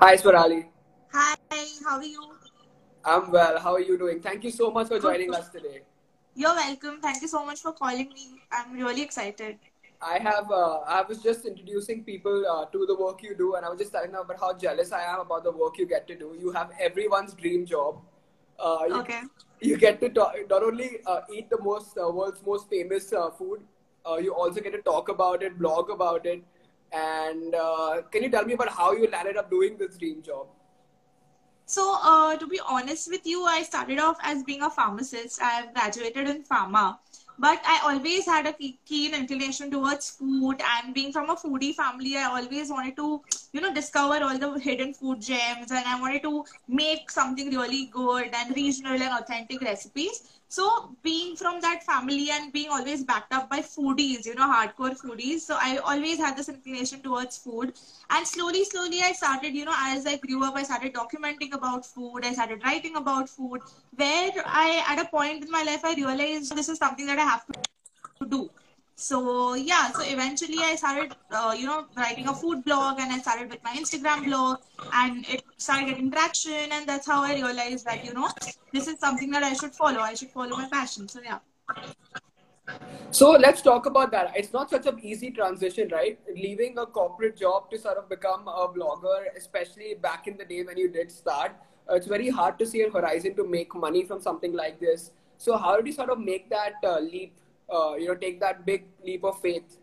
Hi, Swarali. Hi, how are you? I'm well. How are you doing? Thank you so much for joining us today. You're welcome. Thank you so much for calling me. I'm really excited. I have uh, I was just introducing people uh, to the work you do, and I was just telling them about how jealous I am about the work you get to do. You have everyone's dream job. Uh, you, okay. You get to talk, not only uh, eat the most uh, world's most famous uh, food, you also get to talk about it, blog about it, and can you tell me about how you landed up doing this dream job? So, uh, to be honest with you, I started off as being a pharmacist. I have graduated in pharma, but I always had a keen inclination towards food. And being from a foodie family, I always wanted to, you know, discover all the hidden food gems, and I wanted to make something really good and regional and authentic recipes. So being from that family and being always backed up by foodies, you know, hardcore foodies. So I always had this inclination towards food. And slowly, slowly I started, you know, as I grew up, I started documenting about food. I started writing about food where I, at a point in my life, I realized this is something that I have to do so yeah so eventually i started uh, you know writing a food blog and i started with my instagram blog and it started getting traction and that's how i realized that you know this is something that i should follow. I should follow my passion. So yeah. So let's talk about that. It's not such an easy transition right? Leaving a corporate job to sort of become a blogger especially back in the day when you did start uh, it's very hard to see a horizon to make money from something like this. So how did you sort of make that uh, leap uh, you know take that big leap of faith.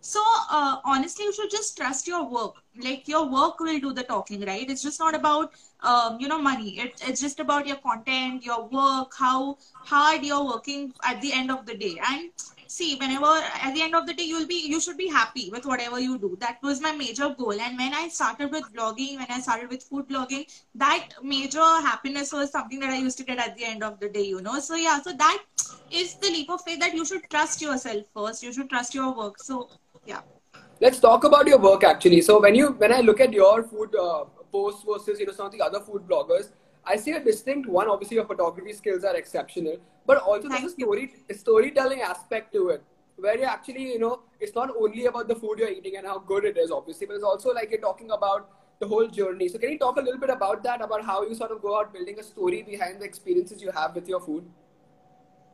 So uh, honestly you should just trust your work. Like your work will do the talking right? It's just not about um, you know money. It, it's just about your content your work how hard you're working at the end of the day. And see whenever at the end of the day you'll be you should be happy with whatever you do. That was my major goal. And when i started with blogging when i started with food blogging that major happiness was something that i used to get at the end of the day you know? So yeah so that is the leap of faith that you should trust yourself first. You should trust your work. So yeah. Let's talk about your work actually. So when you when i look at your food uh, posts versus you know some of the other food bloggers I see a distinct one. Obviously, your photography skills are exceptional, but also there's a story storytelling aspect to it, where you actually, you know, it's not only about the food you're eating and how good it is, obviously, but it's also like you're talking about the whole journey. So, can you talk a little bit about that, about how you sort of go out building a story behind the experiences you have with your food?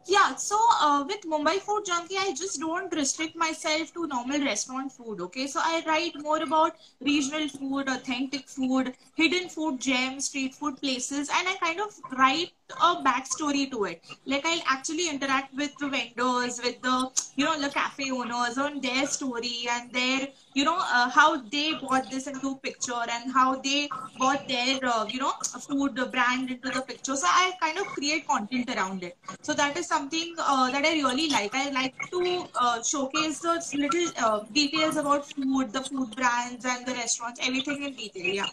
Yeah, so uh, with Mumbai Food Junkie, I just don't restrict myself to normal restaurant food. Okay, so I write more about regional food, authentic food, hidden food gems, street food places, and I kind of write a backstory to it. Like I'll actually interact with the vendors, with the you know the cafe owners on their story and their you know uh, how they bought this into picture and how they brought their uh, you know food brand into the picture. So I kind of create content around it. So that is something uh, that I really like. I like to uh, showcase the little uh, details about food, the food brands and the restaurants, everything in detail. Yeah.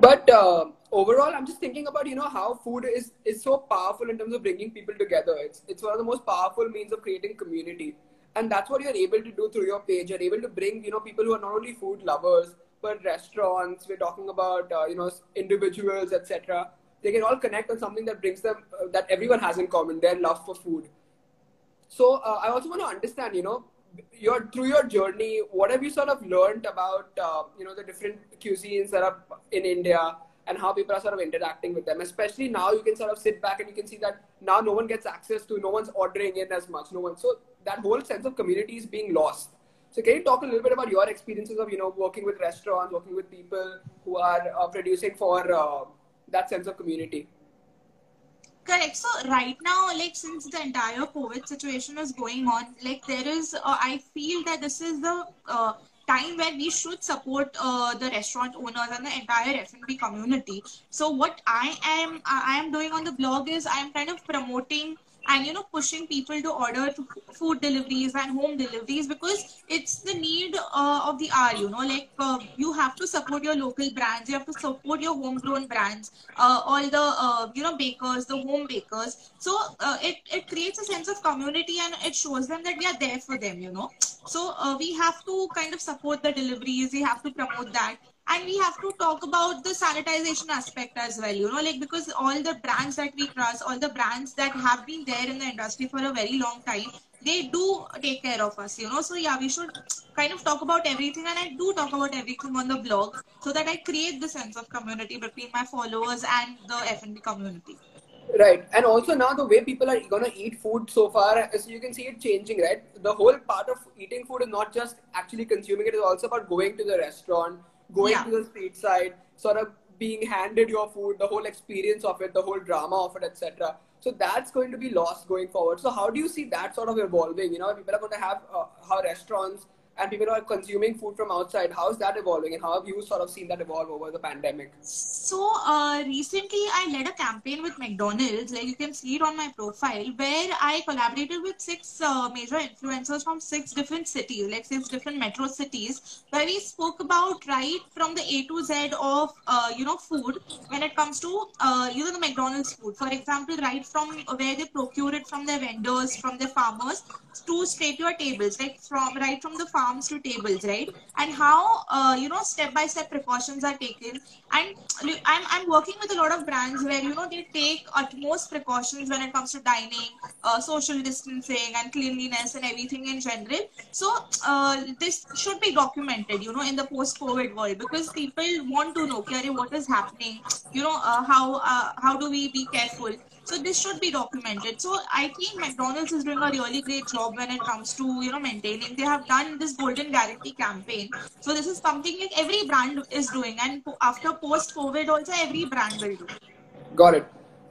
But uh, overall, I'm just thinking about you know how food is is so powerful in terms of bringing people together. It's it's one of the most powerful means of creating community, and that's what you're able to do through your page. You're able to bring you know people who are not only food lovers but restaurants. We're talking about uh, you know individuals, etc. They can all connect on something that brings them uh, that everyone has in common: their love for food. So uh, I also want to understand, you know, your through your journey, what have you sort of learned about uh, you know the different cuisines that are in India and how people are sort of interacting with them? Especially now, you can sort of sit back and you can see that now no one gets access to, no one's ordering in as much, no one. So that whole sense of community is being lost. So can you talk a little bit about your experiences of you know working with restaurants, working with people who are uh, producing for uh, that sense of community? Correct. So right now, like since the entire COVID situation is going on, like there is, uh, I feel that this is the uh, time where we should support uh, the restaurant owners and the entire F&B community. So what I am, I am doing on the blog is I am kind of promoting and you know pushing people to order food deliveries and home deliveries because it's the need uh, of the hour you know like uh, you have to support your local brands you have to support your homegrown brands uh, all the uh, you know bakers the home bakers. So uh, it it creates a sense of community and it shows them that we are there for them you know. So uh, we have to kind of support the deliveries we have to promote that and we have to talk about the sanitization aspect as well you know like because all the brands that we trust all the brands that have been there in the industry for a very long time they do take care of us you know so yeah we should kind of talk about everything and I do talk about everything on the blog so that I create the sense of community between my followers and the F&B community. Right. And also now the way people are gonna eat food so far, so you can see it changing, right? The whole part of eating food is not just actually consuming it, it's also about going to the restaurant, going Yeah. to the street side, sort of being handed your food, the whole experience of it, the whole drama of it, etc. So that's going to be lost going forward. So how do you see that sort of evolving? You know, people are going to have uh, how restaurants and people are consuming food from outside. How is that evolving, and how have you sort of seen that evolve over the pandemic? So uh, recently, I led a campaign with McDonald's. Like you can see it on my profile, where I collaborated with six uh, major influencers from six different cities, like six different metro cities, where we spoke about right from the A to Z of uh, you know food when it comes to uh, you know the McDonald's food. For example, right from where they procure it from their vendors, from their farmers, to straight to your tables, like from right from the farms to tables, right? And how uh, you know step by step precautions are taken. And I'm I'm working with a lot of brands where you know they take utmost precautions when it comes to dining, uh, social distancing, and cleanliness and everything in general. So uh, this should be documented, you know, in the post-COVID world because people want to know, what is happening? You know, uh, how uh, how do we be careful? So this should be documented. So I think McDonald's is doing a really great job when it comes to you know maintaining. They have done this golden guarantee campaign. So this is something like every brand is doing, and after post COVID also every brand will do. Got it.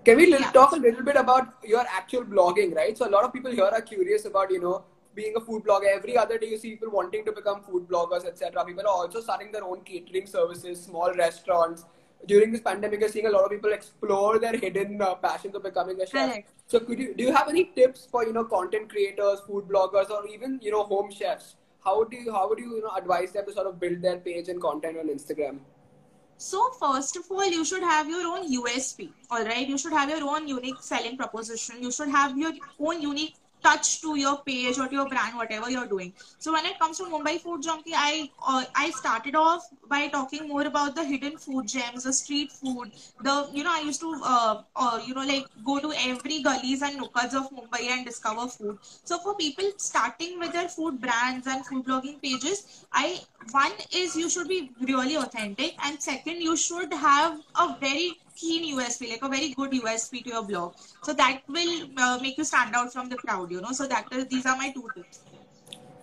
Can we Yeah. talk a little bit about your actual blogging, right? So a lot of people here are curious about, you know, being a food blogger. Every other day you see people wanting to become food bloggers, etc. People are also starting their own catering services, small restaurants. During this pandemic, you're seeing a lot of people explore their hidden uh, passions of becoming a chef. So could you do you have any tips for you know content creators, food bloggers, or even you know home chefs? How do you how would you you know advise them to sort of build their page and content on Instagram? So first of all, you should have your own USP. All right, you should have your own unique selling proposition. You should have your own unique touch to your page or to your brand, whatever you're doing. So when it comes to Mumbai Food Junkie, I uh, I started off by talking more about the hidden food gems, the street food. The you know I used to uh, uh, you know like go to every gullies and nooks of Mumbai and discover food. So for people starting with their food brands and food blogging pages, I one is you should be really authentic, and second you should have a very keen USP, like a very good USP to your blog. So that will uh, make you stand out from the crowd, you know. So that is, these are my two tips.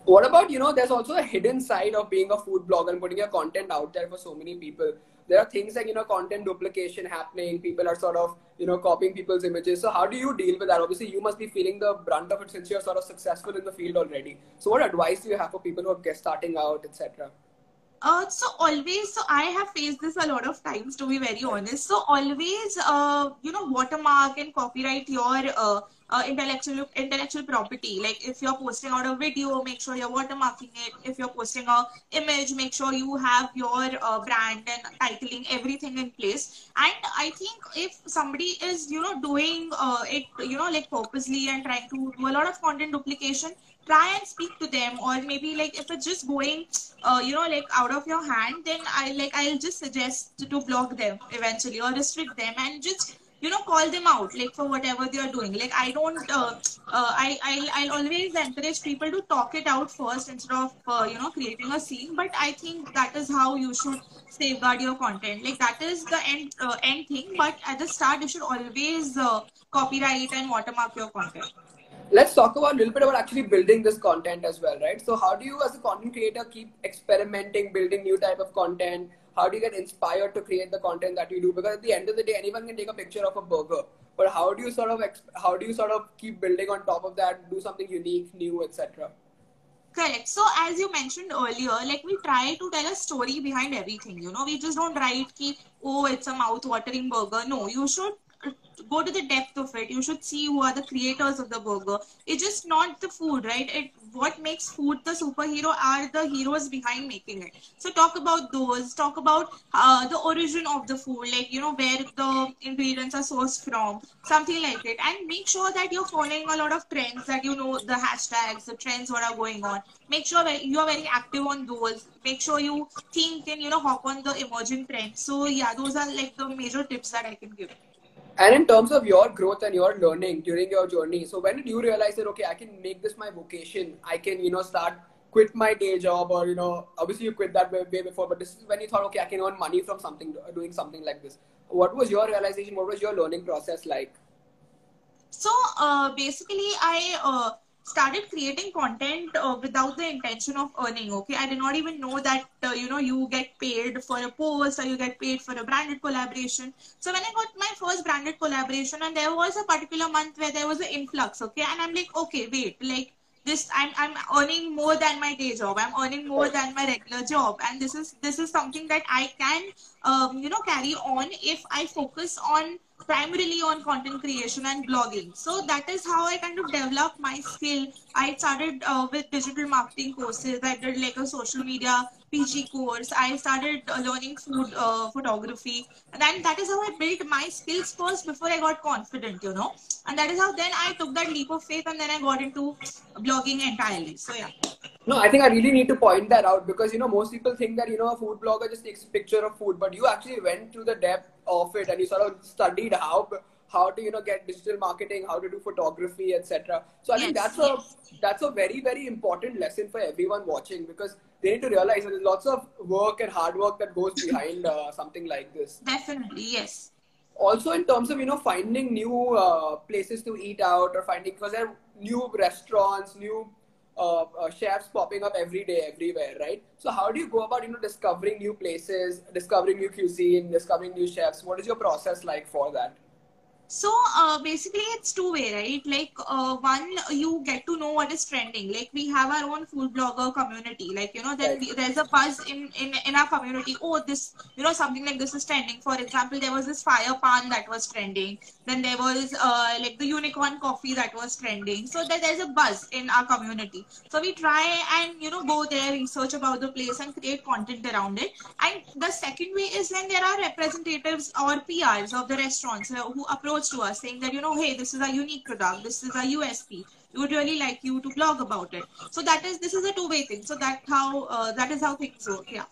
What about, you know, there's also a hidden side of being a food blogger and putting your content out there for so many people. There are things like, you know, content duplication happening. People are sort of, you know, copying people's images. So how do you deal with that? Obviously, you must be feeling the brunt of it since you're sort of successful in the field already. So what advice do you have for people who are starting out, etc.? Uh, so always, so I have faced this a lot of times to be very honest. So always, uh, you know, watermark and copyright your uh, uh, intellectual intellectual property. Like if you're posting out a video, make sure you're watermarking it. If you're posting a image, make sure you have your uh, brand and titling everything in place. And I think if somebody is, you know, doing uh, it, you know, like purposely and trying to do a lot of content duplication, try and speak to them or maybe like if it's just going uh, you know like out of your hand then i like i'll just suggest to, to block them eventually or restrict them and just you know call them out like for whatever they are doing. Like i don't uh, uh, I, I'll, I'll always encourage people to talk it out first instead of uh, you know creating a scene. But i think that is how you should safeguard your content. Like that is the end uh, end thing. But at the start you should always uh, copyright and watermark your content Let's talk about a little bit about actually building this content as well, right? So how do you as a content creator keep experimenting, building new type of content? How do you get inspired to create the content that you do? Because at the end of the day, anyone can take a picture of a burger, but how do you sort of how do you sort of keep building on top of that, do something unique, new, etc. Correct. So as you mentioned earlier, like we try to tell a story behind everything. You know, we just don't write ki, oh, it's a mouth-watering burger. No, you should go to the depth of it. You should see who are the creators of the burger. It's just not the food, right? It what makes food the superhero are the heroes behind making it. So talk about those. Talk about uh, the origin of the food, like you know where the ingredients are sourced from, something like it, and make sure that you're following a lot of trends. That you know the hashtags, the trends, what are going on. Make sure you are very active on those. Make sure you think and you know hop on the emerging trends. So yeah, those are like the major tips that I can give. And in terms of your growth and your learning during your journey, so when did you realize that okay, I can make this my vocation? I can you know start quit my day job or you know obviously you quit that way, before but this is when you thought okay i can earn money from something doing something like this. What was your realization? What was your learning process like? So uh, basically i uh, started creating content uh, without the intention of earning okay? I did not even know that uh, you know you get paid for a post or you get paid for a branded collaboration. So when i got my first branded collaboration and there was a particular month where there was an influx okay? And i'm like okay wait like this I'm, I'm earning more than my day job. I'm earning more than my regular job. And this is this is something that i can um, you know carry on if i focus on primarily on content creation and blogging. So that is how I kind of developed my skill. I started uh, with digital marketing courses. I did like a social media PG course. I started uh, learning food uh, photography. And then that is how I built my skills first before I got confident, you know. And that is how then I took that leap of faith and then I got into blogging entirely. So yeah. No, I think I really need to point that out because you know most people think that you know a food blogger just takes a picture of food, but you actually went to the depth of it and you sort of studied how how to you know get digital marketing, how to do photography, etc. So I yes, think that's yes. a that's a very very important lesson for everyone watching because they need to realize that there's lots of work and hard work that goes behind uh, something like this. Definitely, yes. Also, in terms of you know finding new uh, places to eat out or finding because there are new restaurants, new uh, uh, chefs popping up every day everywhere right? So how do you go about you know discovering new places discovering new cuisine discovering new chefs? What is your process like for that so uh, basically, it's two way, right? Like uh, one, you get to know what is trending. Like we have our own food blogger community. Like you know, then we, there's a buzz in, in in our community. Oh, this you know something like this is trending. For example, there was this fire paan that was trending. Then there was uh, like the unicorn coffee that was trending. So that there's a buzz in our community. So we try and you know go there, research about the place, and create content around it. And the second way is when there are representatives or PRs of the restaurants uh, who approach approach to us saying that, you know, hey, this is a unique product, this is a USP. We would really like you to blog about it. So that is, this is a two-way thing. So that how, uh, that is how things work. Yeah.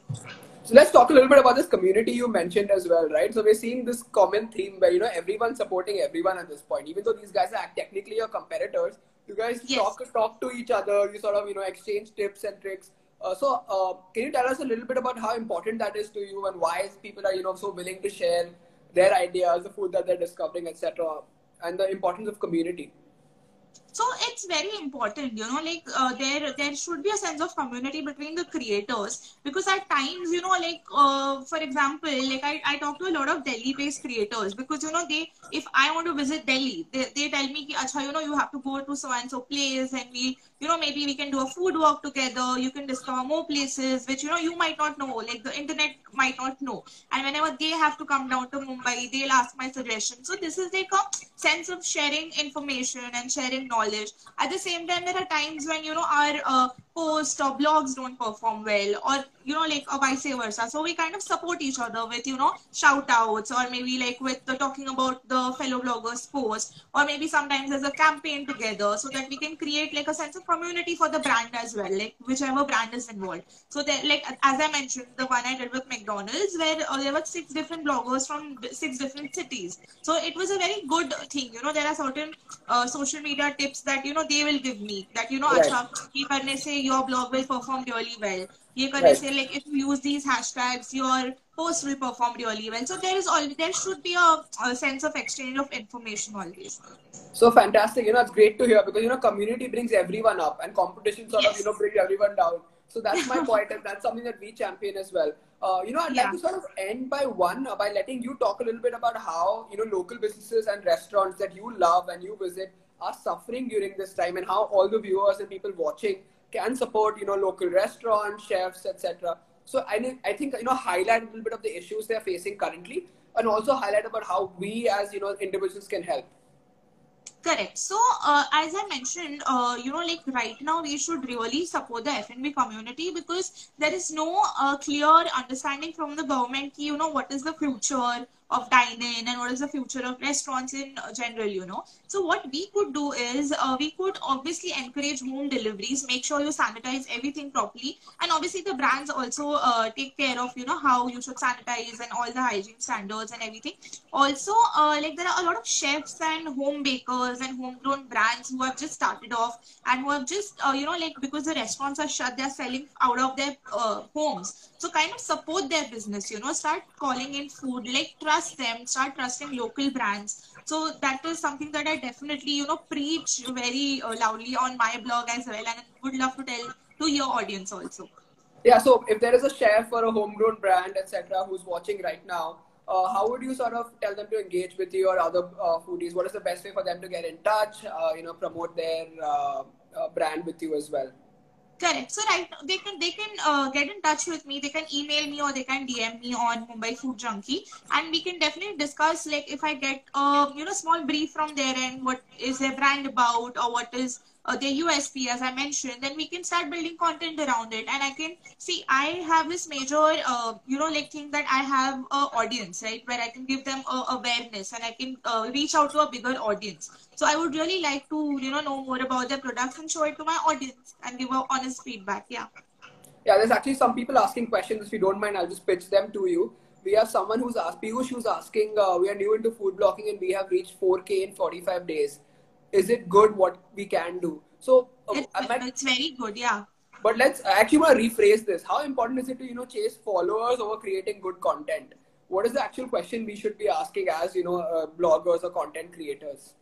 So let's talk a little bit about this community you mentioned as well, right? So we're seeing this common theme where, you know, everyone's supporting everyone at this point. Even though these guys are technically your competitors, you guys yes. talk, talk to each other, you sort of, you know, exchange tips and tricks. Uh, so, uh, can you tell us a little bit about how important that is to you and why people are, you know, so willing to share their ideas, the food that they're discovering, etc., and the importance of community so it's very important you know like uh, there there should be a sense of community between the creators because at times you know like uh, for example like I, I talk to a lot of delhi based creators because you know they if i want to visit delhi they, they tell me Acha, you know you have to go to so and so place and we you know maybe we can do a food walk together you can discover more places which you know you might not know like the internet might not know. And whenever they have to come down to mumbai they'll ask my suggestions so this is like a sense of sharing information and sharing knowledge At the same time, there are times when, you know, our uh, posts or blogs don't perform well or you know like or vice versa. So we kind of support each other with you know shout outs or maybe like with the talking about the fellow bloggers post or maybe sometimes there's a campaign together so that we can create like a sense of community for the brand as well like whichever brand is involved. So there like as i mentioned the one i did with mcdonald's where uh, there were six different bloggers from six different cities. So it was a very good thing you know there are certain uh, social media tips that you know they will give me that you know right. acha say your blog will perform really well. You can right. say like if you use these hashtags, your post will perform really well. So there is all there should be a, a sense of exchange of information always. So fantastic! You know, it's great to hear because you know community brings everyone up and competition sort yes. of you know brings everyone down. So that's my point, and that's something that we champion as well. Uh, you know, I'd yeah. like to sort of end by one uh, by letting you talk a little bit about how you know local businesses and restaurants that you love and you visit are suffering during this time, and how all the viewers and people watching can support you know local restaurants, chefs, etc. So I I think you know highlight a little bit of the issues they're facing currently, and also highlight about how we as you know individuals can help. Correct. So, uh, as I mentioned, uh, you know, like right now, we should really support the F&B community because there is no uh, clear understanding from the government, you know, what is the future of dine-in and what is the future of restaurants in general, you know. So what we could do is uh, we could obviously encourage home deliveries, make sure you sanitize everything properly, and obviously the brands also uh, take care of you know how you should sanitize and all the hygiene standards and everything. Also, uh, like there are a lot of chefs and home bakers and homegrown brands who have just started off and who have just uh, you know like because the restaurants are shut, they're selling out of their uh, homes. So kind of support their business, you know, start calling in food, like trust them, start trusting local brands. So that was something that I definitely, you know, preach very uh, loudly on my blog as well, and would love to tell to your audience also. Yeah. So if there is a chef or a homegrown brand, etc., who's watching right now, uh, how would you sort of tell them to engage with you or other uh, foodies? What is the best way for them to get in touch? Uh, you know, promote their uh, uh, brand with you as well. Correct. So right, they can they can uh, get in touch with me. They can email me or they can DM me on Mumbai Food Junkie, and we can definitely discuss like if I get a you know small brief from their end, what is their brand about or what is uh, their USP as I mentioned, then we can start building content around it. And I can see I have this major, uh, you know, like thing that I have a audience, right, where I can give them awareness and I can uh, reach out to a bigger audience. So I would really like to, you know, know more about their products and show it to my audience and give a honest feedback. Yeah. Yeah, there's actually some people asking questions. If you don't mind, I'll just pitch them to you. We have someone who's asked, Piyush, who's asking, uh, we are new into food blogging and we have reached 4K in 45 days is it good what we can do so uh, it's, it's very good yeah but let's I actually want to rephrase this how important is it to you know chase followers over creating good content what is the actual question we should be asking as you know uh, bloggers or content creators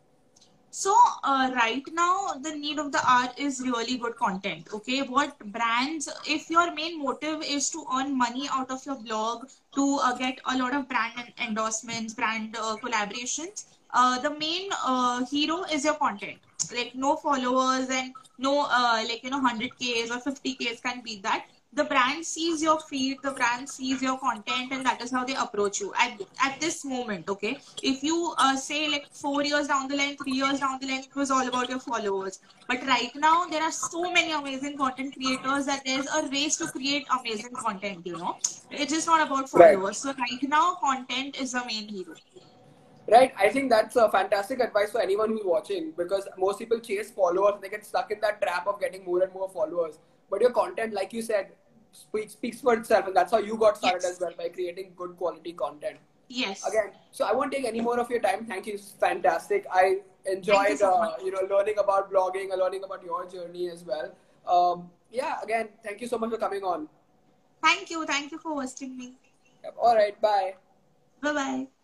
so uh, right now the need of the hour is really good content okay? What brands if your main motive is to earn money out of your blog to uh, get a lot of brand endorsements brand uh, collaborations uh, the main uh, hero is your content. Like no followers and no uh, like you know 100ks or 50ks can be that the brand sees your feed the brand sees your content and that is how they approach you at, at this moment okay if you uh, say like four years down the line three years down the line it was all about your followers but right now there are so many amazing content creators that there's a race to create amazing content you know it is just not about followers right. so right now content is the main hero Right. I think that's a fantastic advice for anyone who's watching because most people chase followers. They get stuck in that trap of getting more and more followers. But your content, like you said, speaks, speaks for itself. And that's how you got started yes. as well by creating good quality content. Yes. Again, so I won't take any more of your time. Thank you. It's fantastic. I enjoyed, you, so uh, you, know, learning about blogging, and learning about your journey as well. Um, yeah. Again, thank you so much for coming on. Thank you. Thank you for hosting me. Yep. All right. Bye. Bye bye.